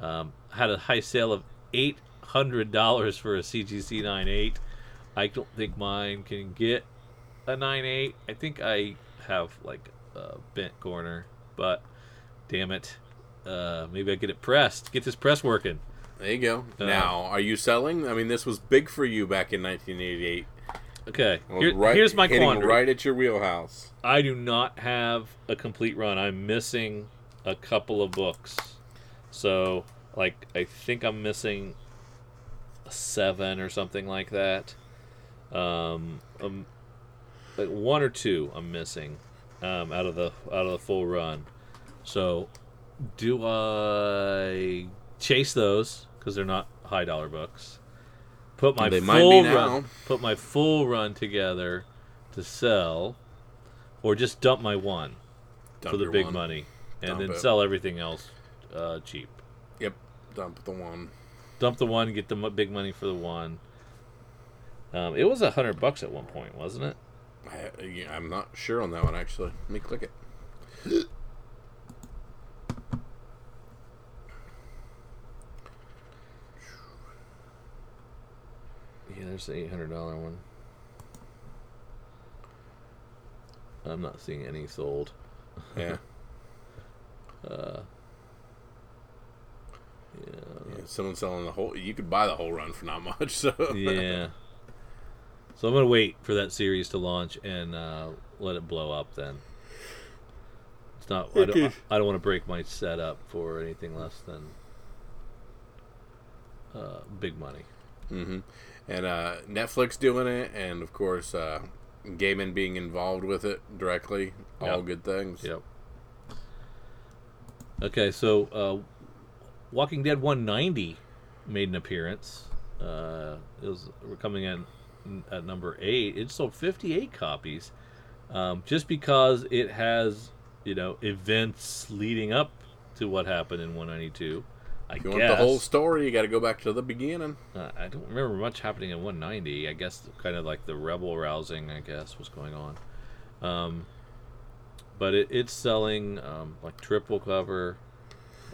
Um, had a high sale of $800 for a CGC 9.8. I don't think mine can get a 9.8. I think I have like a bent corner, but damn it. Uh, maybe I get it pressed. Get this press working. There you go. Uh, now, are you selling? I mean, this was big for you back in 1988. Okay, here- right, here's my quandary. right at your wheelhouse. I do not have a complete run. I'm missing a couple of books. So, like, I think I'm missing seven or something like that. Um, um like one or two I'm missing um, out of the out of the full run. So, do I chase those because they're not high dollar books? Put my They full might be now. run, put my full run together to sell, or just dump my one Dump for the big one. money, and Dump then it. sell everything else uh, cheap. Yep, dump the one. Dump the one, get the big money for the one. Um, it was a hundred bucks at one point, wasn't it? I, I'm not sure on that one actually. Let me click it. Yeah, there's the eight hundred dollar one. I'm not seeing any sold. Yeah. (laughs) Uh, yeah, yeah, someone's selling the whole. You could buy the whole run for not (laughs) much. So yeah. So I'm gonna wait for that series to launch and uh, let it blow up. Then it's not. I don't, I don't want to break my setup for anything less than uh, big money. hmm And uh, Netflix doing it, and of course, uh, Gaiman being involved with it directly. All Yep. good things. Yep. Okay, so uh, Walking Dead 190 made an appearance. Uh, it was we're coming in at number eight. It sold 58 copies, um, just because it has you know events leading up to what happened in 192. I If you guess want the whole story, you got to go back to the beginning. uh, I don't remember much happening in 190. I guess kind of like the rebel rousing, I guess, was going on. Um, but it, it's selling um, like triple cover.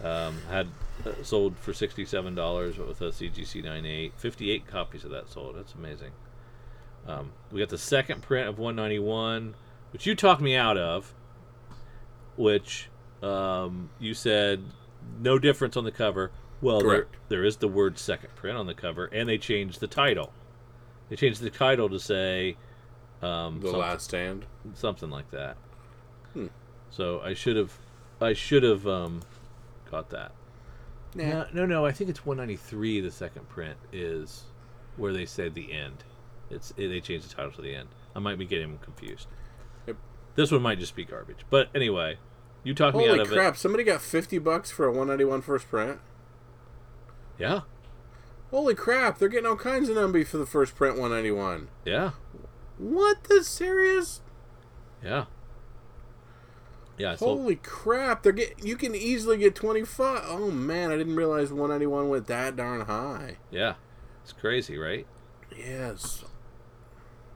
Um, had uh, sold for sixty-seven dollars with a CGC 98. Fifty-eight copies of that sold. That's amazing. Um, we got the second print of 191, which you talked me out of. Which um, you said no difference on the cover. Well, there, there is the word second print on the cover, and they changed the title. They changed the title to say um, The Last Stand. something like that. Hmm. So I should have, I should have um, got that. No, no, no. I think it's 193. The second print is where they said the end. It's it, they changed the title to the end. I might be getting them confused. Yep. This one might just be garbage. But anyway, you talked me out Holy of crap! Somebody got fifty bucks for a 191 first print. Yeah, Holy crap! They're getting all kinds of numby for the first print 191. yeah, What the serious? yeah, yeah. Holy crap! They're get you can easily get 25. Oh man, I didn't realize 191 went that darn high. yeah, it's crazy, right? Yes.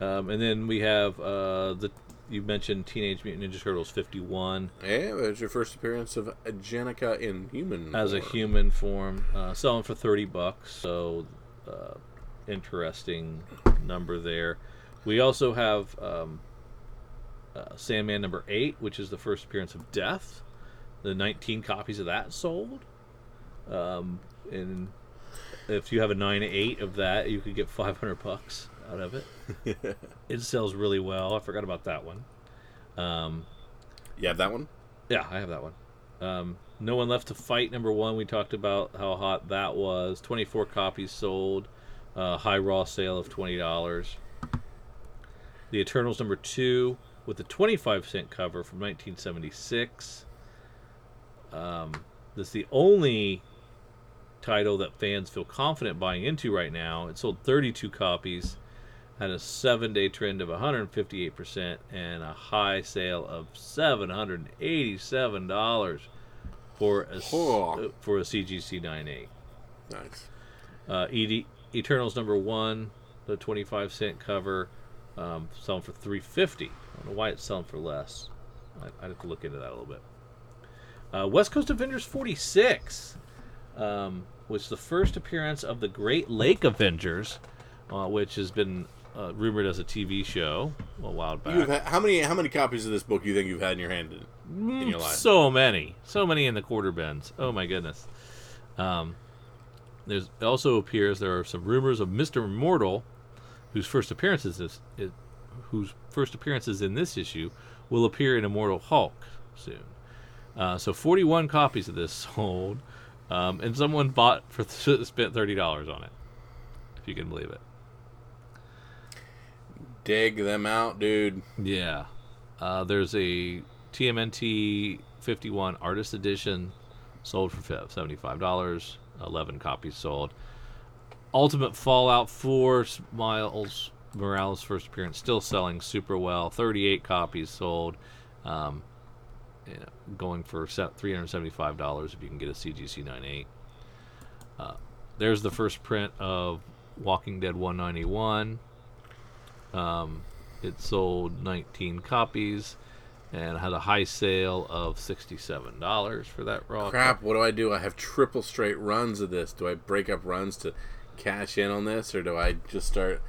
Um, and then we have uh, the you mentioned Teenage Mutant Ninja Turtles 51 Yeah, there's your first appearance of Jennika in human. as a human form, uh, selling for 30 bucks. So uh, interesting number there. We also have um, uh, Sandman number eight, which is the first appearance of Death. The 19 copies of that sold. Um, and if you have a 9 8 of that, you could get 500 bucks out of it. (laughs) it sells really well. I forgot about that one. Um, You have that one? yeah, I have that one. Um, no one left to fight. Number one, we talked about how hot that was. Twenty-four copies sold. Uh, high raw sale of twenty dollars. The Eternals number two with a 25 cent cover from 1976. Um, this is the only title that fans feel confident buying into right now. It sold 32 copies, had a seven day trend of 158%, and a high sale of $787 for a, Oh. for a CGC 98. Nice. Uh, ED, Eternals number one, the 25 cent cover, um, selling for 350 I don't know why it's selling for less. I, I'd have to look into that a little bit. Uh, West Coast Avengers 46 um, was the first appearance of the Great Lake Avengers, uh, which has been uh, rumored as a TV show a while back. You've had, how many how many copies of this book do you think you've had in your hand in, in your life? So many, so many in the quarter bins. Oh my goodness. Um, there's it also appears there are some rumors of Mister Immortal, whose first appearances is, is whose first appearances in this issue will appear in Immortal Hulk soon. Uh, so 41 copies of this (laughs) sold, um, and someone bought for (laughs) spent thirty dollars on it, if you can believe it. Dig them out, dude. Yeah. Uh, there's a TMNT 51 Artist Edition sold for $75. 11 copies sold. Ultimate Fallout 4 Miles Morales' first appearance still selling super well. 38 copies sold. Um, you know, going for $375 if you can get a CGC 98. Uh, there's the first print of Walking Dead 191. Um, it sold 19 copies and had a high sale of $67 for that raw. Crap, what do I do? I have triple straight runs of this. Do I break up runs to cash in on this, or do I just start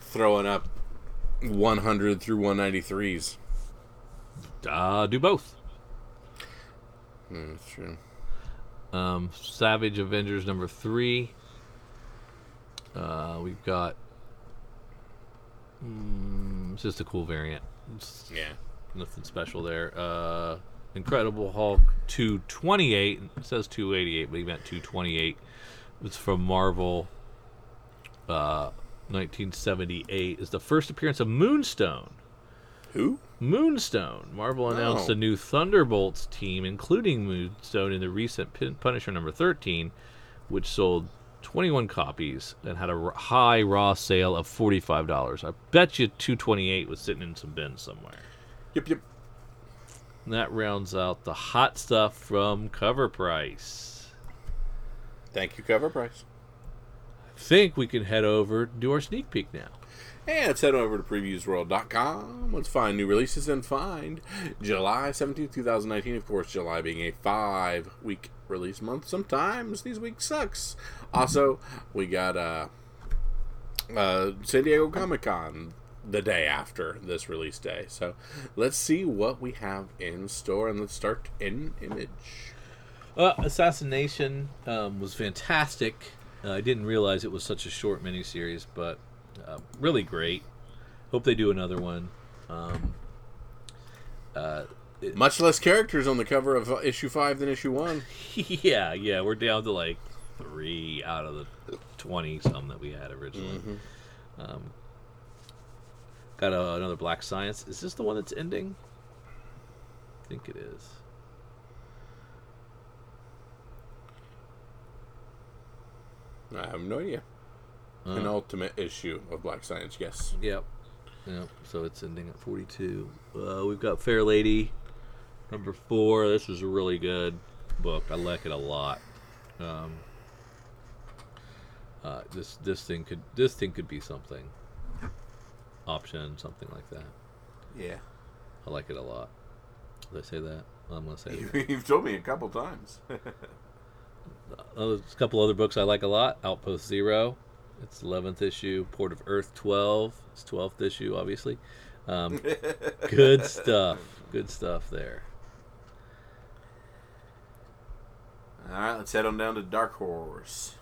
throwing up 100 through 193s? Uh, do both. Hmm, that's true. Um, Savage Avengers number three. Uh, we've got. Mm, it's just a cool variant. It's Yeah. nothing special there. Uh, Incredible Hulk 228. It says 288, but he meant 228. It's from Marvel. Uh, 1978 is the first appearance of Moonstone. Who? Moonstone. Marvel announced Oh. a new Thunderbolts team, including Moonstone in the recent Pin- Punisher number 13, which sold 21 copies and had a high raw sale of $45. I bet you 228 was sitting in some bins somewhere. Yep, yep. And that rounds out the hot stuff from Cover Price. Thank you, cover price. I think we can head over to do our sneak peek now. And let's head over to previewsworld.com. Let's find new releases and find July 17th, 2019. Of course, July being a five week release month. Sometimes these weeks sucks. Also, we got uh, uh, San Diego Comic Con the day after this release day. So let's see what we have in store and let's start in image. Uh, Assassination um, was fantastic. Uh, I didn't realize it was such a short miniseries, but uh, really great. Hope they do another one. Um, uh, Much less characters on the cover of issue five than issue one. (laughs) yeah, yeah, we're down to like three out of the twenty some that we had originally. Um, got a, another Black Science. Is this the one that's ending? I think it is. I have no idea. Uh, An ultimate issue of Black Science, yes. Yep. Yep. So it's ending at 42. Uh, we've got Fair Lady, number four. This is a really good book. I like it a lot. Um, uh, this this thing could this thing could be something. Option something like that. Yeah. I like it a lot. Did I say that? I'm gonna say (laughs) it. You've told me a couple times. (laughs) Uh, there's a couple other books I like a lot. Outpost Zero, it's 11th issue. Port of Earth 12, it's 12th issue, obviously. Um, (laughs) good stuff. Good stuff there. All right, let's head on down to Dark Horse.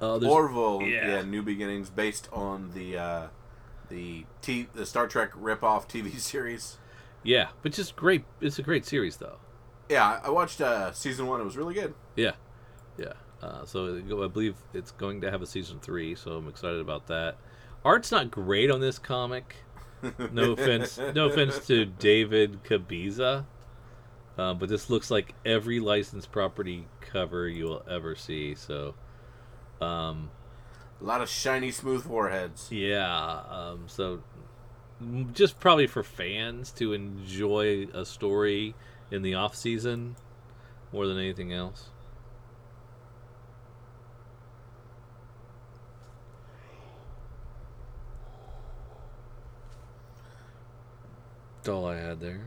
Uh, Orville, yeah. yeah. New Beginnings, based on the uh, the T the Star Trek ripoff TV (laughs) series. yeah, but just great. It's a great series, though. Yeah, I watched uh, season one. It was really good. Yeah, yeah. Uh, so I believe it's going to have a season three, so I'm excited about that. Art's not great on this comic. No (laughs) offense, no offense to David Cabeza, uh, but this looks like every licensed property cover you will ever see. So, um, A lot of shiny, smooth foreheads. yeah, um, so just probably for fans to enjoy a story in the off season more than anything else. That's all I had there.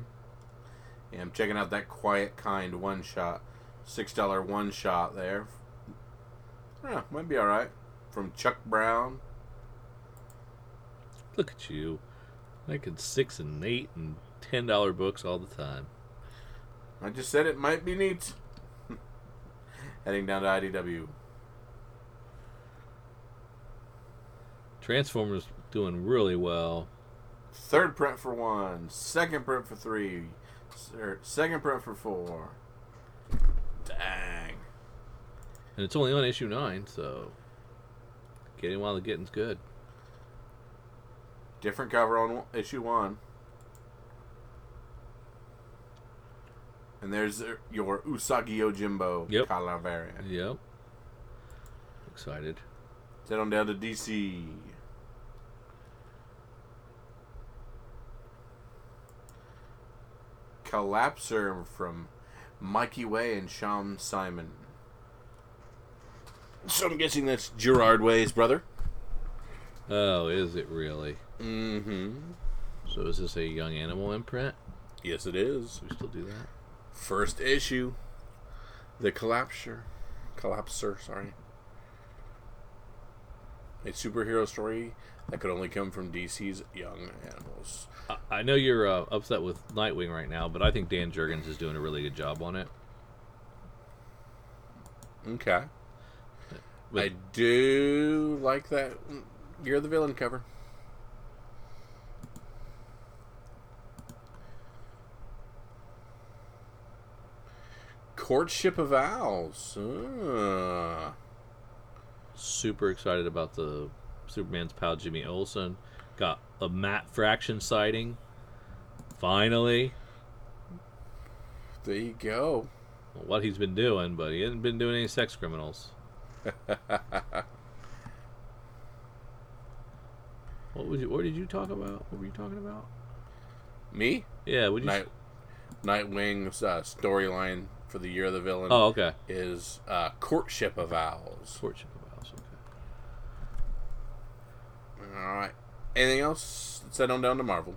Yeah, I'm checking out that Quiet Kind one shot. $6 one shot there. Yeah, might be alright. From Chuck Brown. Look at you, making six and eight and ten dollar books all the time. I just said it might be neat. (laughs) Heading down to IDW. Transformers doing really well. Third print for one, second print for three. Third- Second print for four. Dang. And it's only on issue nine, so getting while the getting's good. Different cover on issue one. And there's your Usagi Yojimbo Yep. Calavera. Yep. Excited. Head on down to DC. Collapser from Mikey Way and Shaun Simon. So I'm guessing that's Gerard Way's brother. Oh, is it really? Mm-hmm. So is this a young animal imprint? Yes, it is. We still do that? First issue. The Collapser. Collapser, sorry. A superhero story that could only come from DC's Young Animals. I- know you're uh, upset with Nightwing right now, but I think Dan Jurgens is doing a really good job on it. Okay. But I do like that. You're the villain cover. Courtship of Owls. Ah. super excited about the Superman's pal Jimmy Olsen. Got a Matt Fraction sighting. Finally, There you go. what he's been doing, but he hasn't been doing any sex criminals. (laughs) What was you? What did you talk about? What were you talking about? Me? Yeah, would you? Night, Nightwing's uh, storyline for the Year of the Villain Oh, okay. is uh, Courtship of Owls. Courtship of Owls. Okay. All right. Anything else? Let's head on down to Marvel.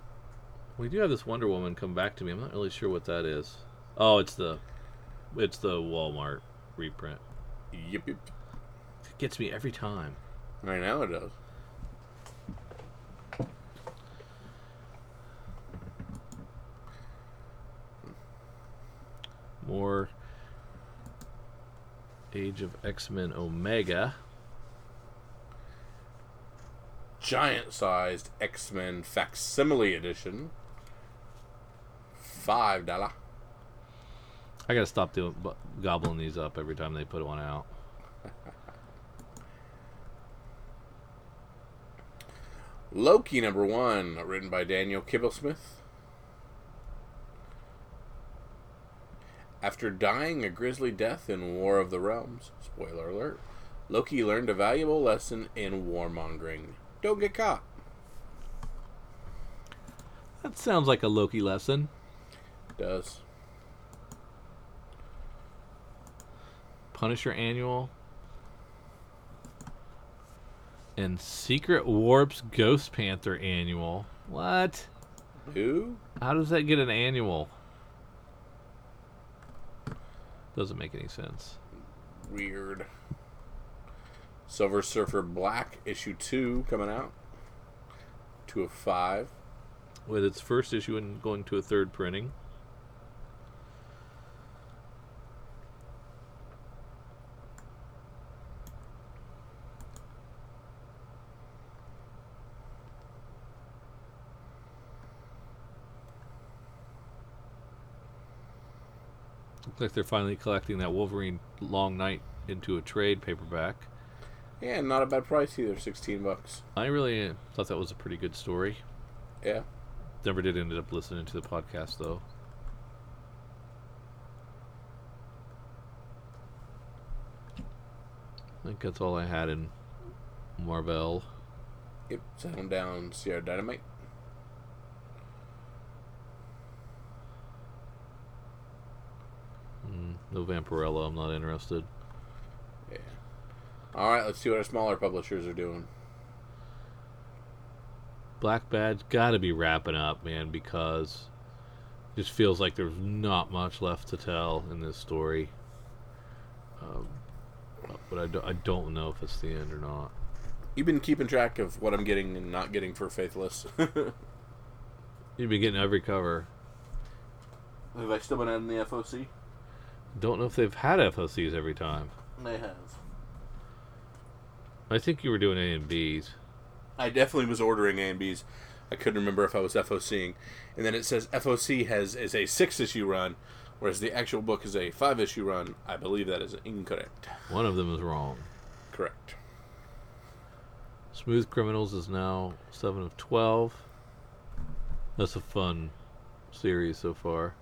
We do have this Wonder Woman come back to me. I'm not really sure what that is. Oh, it's the, it's the Walmart reprint. Yip, yip. It gets me every time. Right now it does. More Age of X Men Omega. giant sized X Men facsimile edition. Five dollar. I gotta stop doing gobbling these up every time they put one out. (laughs) Loki number one, written by Daniel Kibblesmith. After dying a grisly death in War of the Realms, spoiler alert, Loki learned a valuable lesson in warmongering. Don't get caught. That sounds like a Loki lesson. Does. Punisher Annual. And Secret Warps Ghost Panther Annual. What? Who? How does that get an annual? Doesn't make any sense. Weird. Silver Surfer Black, issue two, coming out. Two of five. With its first issue and going to a third printing. Like they're finally collecting that Wolverine Long Night into a trade paperback. Yeah, not a bad price either. Sixteen bucks. I really uh, thought that was a pretty good story. Yeah. Never did end up listening to the podcast though. I think that's all I had in Marvel. Yep. Settle down, Sierra Dynamite. Mm, no Vampirella. I'm not interested. Yeah. All right. Let's see what our smaller publishers are doing. Black Badge got to be wrapping up, man, because it just feels like there's not much left to tell in this story. Um, but I, do, I don't know if it's the end or not. You've been keeping track of what I'm getting and not getting for Faithless. (laughs) You've been getting every cover. Have I still been adding the FOC? Don't know if they've had FOCs every time. They have. I think you were doing A and Bs. I definitely was ordering A and Bs. I couldn't remember if I was FOCing. And then it says FOC has is a six issue run, whereas the actual book is a five issue run. I believe that is incorrect. One of them is wrong. Correct. Smooth Criminals is now 7 of 12. That's a fun series so far.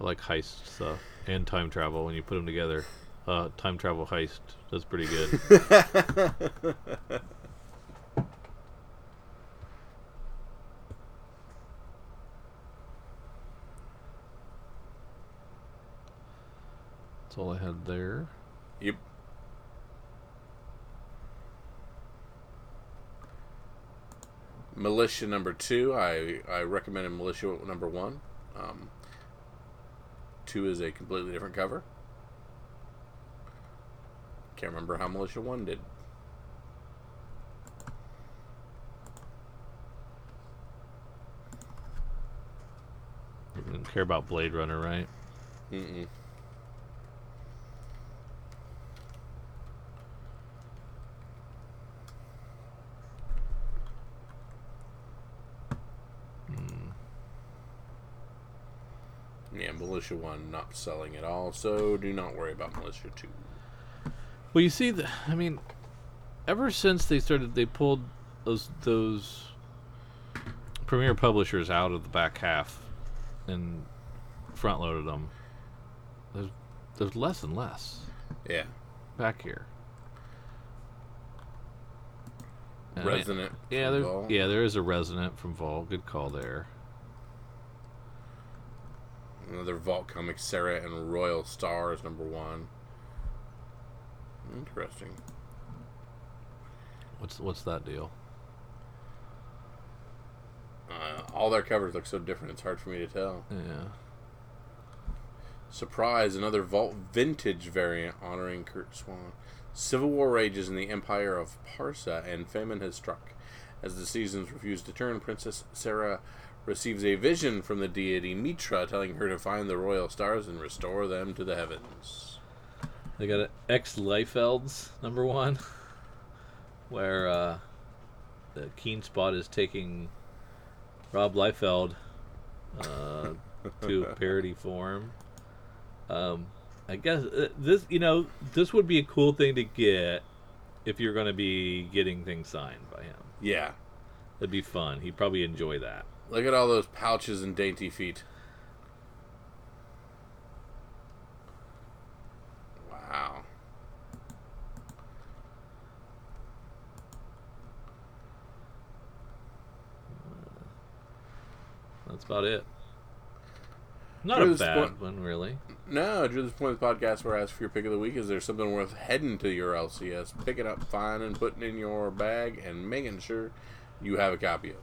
I like heist stuff and time travel when you put them together. Uh, time travel heist. That's pretty good. (laughs) That's all I had there. Yep. Militia number two. I I recommended Militia number one. Um, two is a completely different cover. Can't remember how Militia one did. You don't care about Blade Runner, right? Mm-mm. Yeah, Militia 1 not selling at all, so do not worry about Militia 2. Well, you see, the, I mean, ever since they started, they pulled those those premier publishers out of the back half and front loaded them. There's there's less and less Yeah. back here. And I- Resonant. yeah, there, yeah, there is a resonant from Vault. Good call there. Another Vault comic, Sera and Royal Stars, number one. Interesting. What's what's that deal? Uh, all their covers look so different, it's hard for me to tell. Yeah. Surprise, another Vault Vintage variant honoring Curt Swan. Civil war rages in the empire of Parsa, and famine has struck. As the seasons refuse to turn, Princess Sera receives a vision from the deity Mitra telling her to find the royal stars and restore them to the heavens. They got an Ex Liefelds number one, (laughs) where uh, the Keenspot is taking Rob Liefeld uh, (laughs) to parody form. Um, I guess uh, this, you know, this would be a cool thing to get if you're going to be getting things signed by him. Yeah. That'd be fun. He'd probably enjoy that. Look at all those pouches and dainty feet. Wow. That's about it. Not Drew, a bad point- one, really. No, Drew, this point of the podcast where I ask for your pick of the week. Is there something worth heading to your LCS, picking up, finding, putting in your bag, and making sure you have a copy of?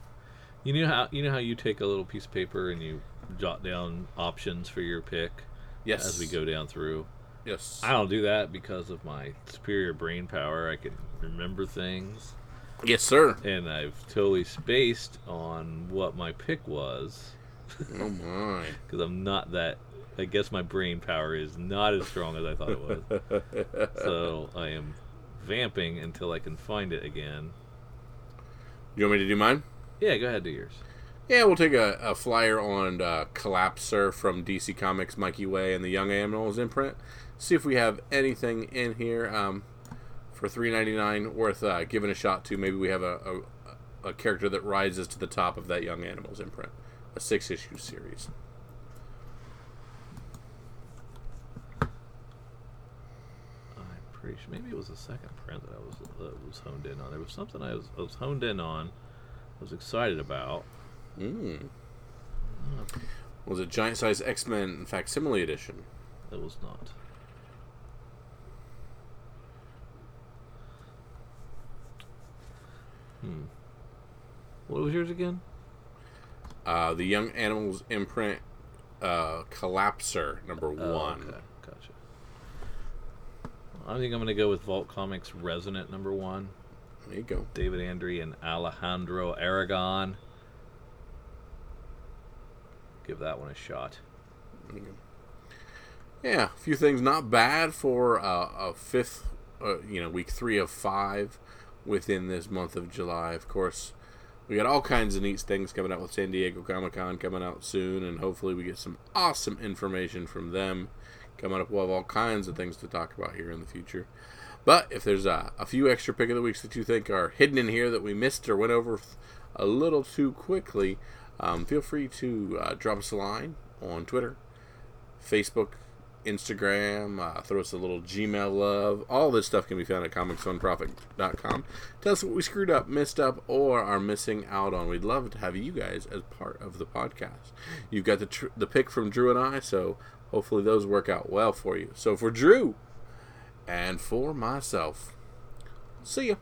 You know how you know how you take a little piece of paper and you jot down options for your pick Yes. as we go down through. Yes. I don't do that because of my superior brain power. I can remember things, Yes, sir. and I've totally spaced on what my pick was Oh my. (laughs) because I'm not that. I guess my brain power is not as strong as I thought it was. (laughs) so I am vamping until I can find it again. You want me to do mine? Yeah, go ahead, do yours. Yeah, we'll take a, a flyer on uh, Collapser from DC Comics, Mikey Way, and the Young Animals imprint. See if we have anything in here um, for three ninety nine worth uh, giving a shot to. Maybe we have a, a, a character that rises to the top of that Young Animals imprint, a six issue series. I'm pretty sure maybe it was the second print that I was that was honed in on. There was something I was, I was honed in on, was excited about. Mm. Was it Giant Size X Men Facsimile Edition? It was not. Hmm. What was yours again? Uh, the Young Animals imprint uh, Collapser number Oh, one. okay, gotcha. I think I'm going to go with Vault Comics Resonant number one. There you go. David Andry and Alejandro Aragon. Give that one a shot. There you go. Yeah, a few things not bad for uh, a fifth, uh, you know, week three of five within this month of July. Of course, we got all kinds of neat things coming out with San Diego Comic Con coming out soon, and hopefully we get some awesome information from them coming up. We'll have all kinds of things to talk about here in the future. But if there's a, a few extra pick of the weeks that you think are hidden in here that we missed or went over a little too quickly, um, feel free to uh, drop us a line on Twitter, Facebook, Instagram, uh, throw us a little Gmail love. All this stuff can be found at comicsonprofit.com. Tell us what we screwed up, missed up, or are missing out on. We'd love to have you guys as part of the podcast. You've got the tr- the pick from Drew and I, so hopefully those work out well for you. So for Drew and for myself, see ya.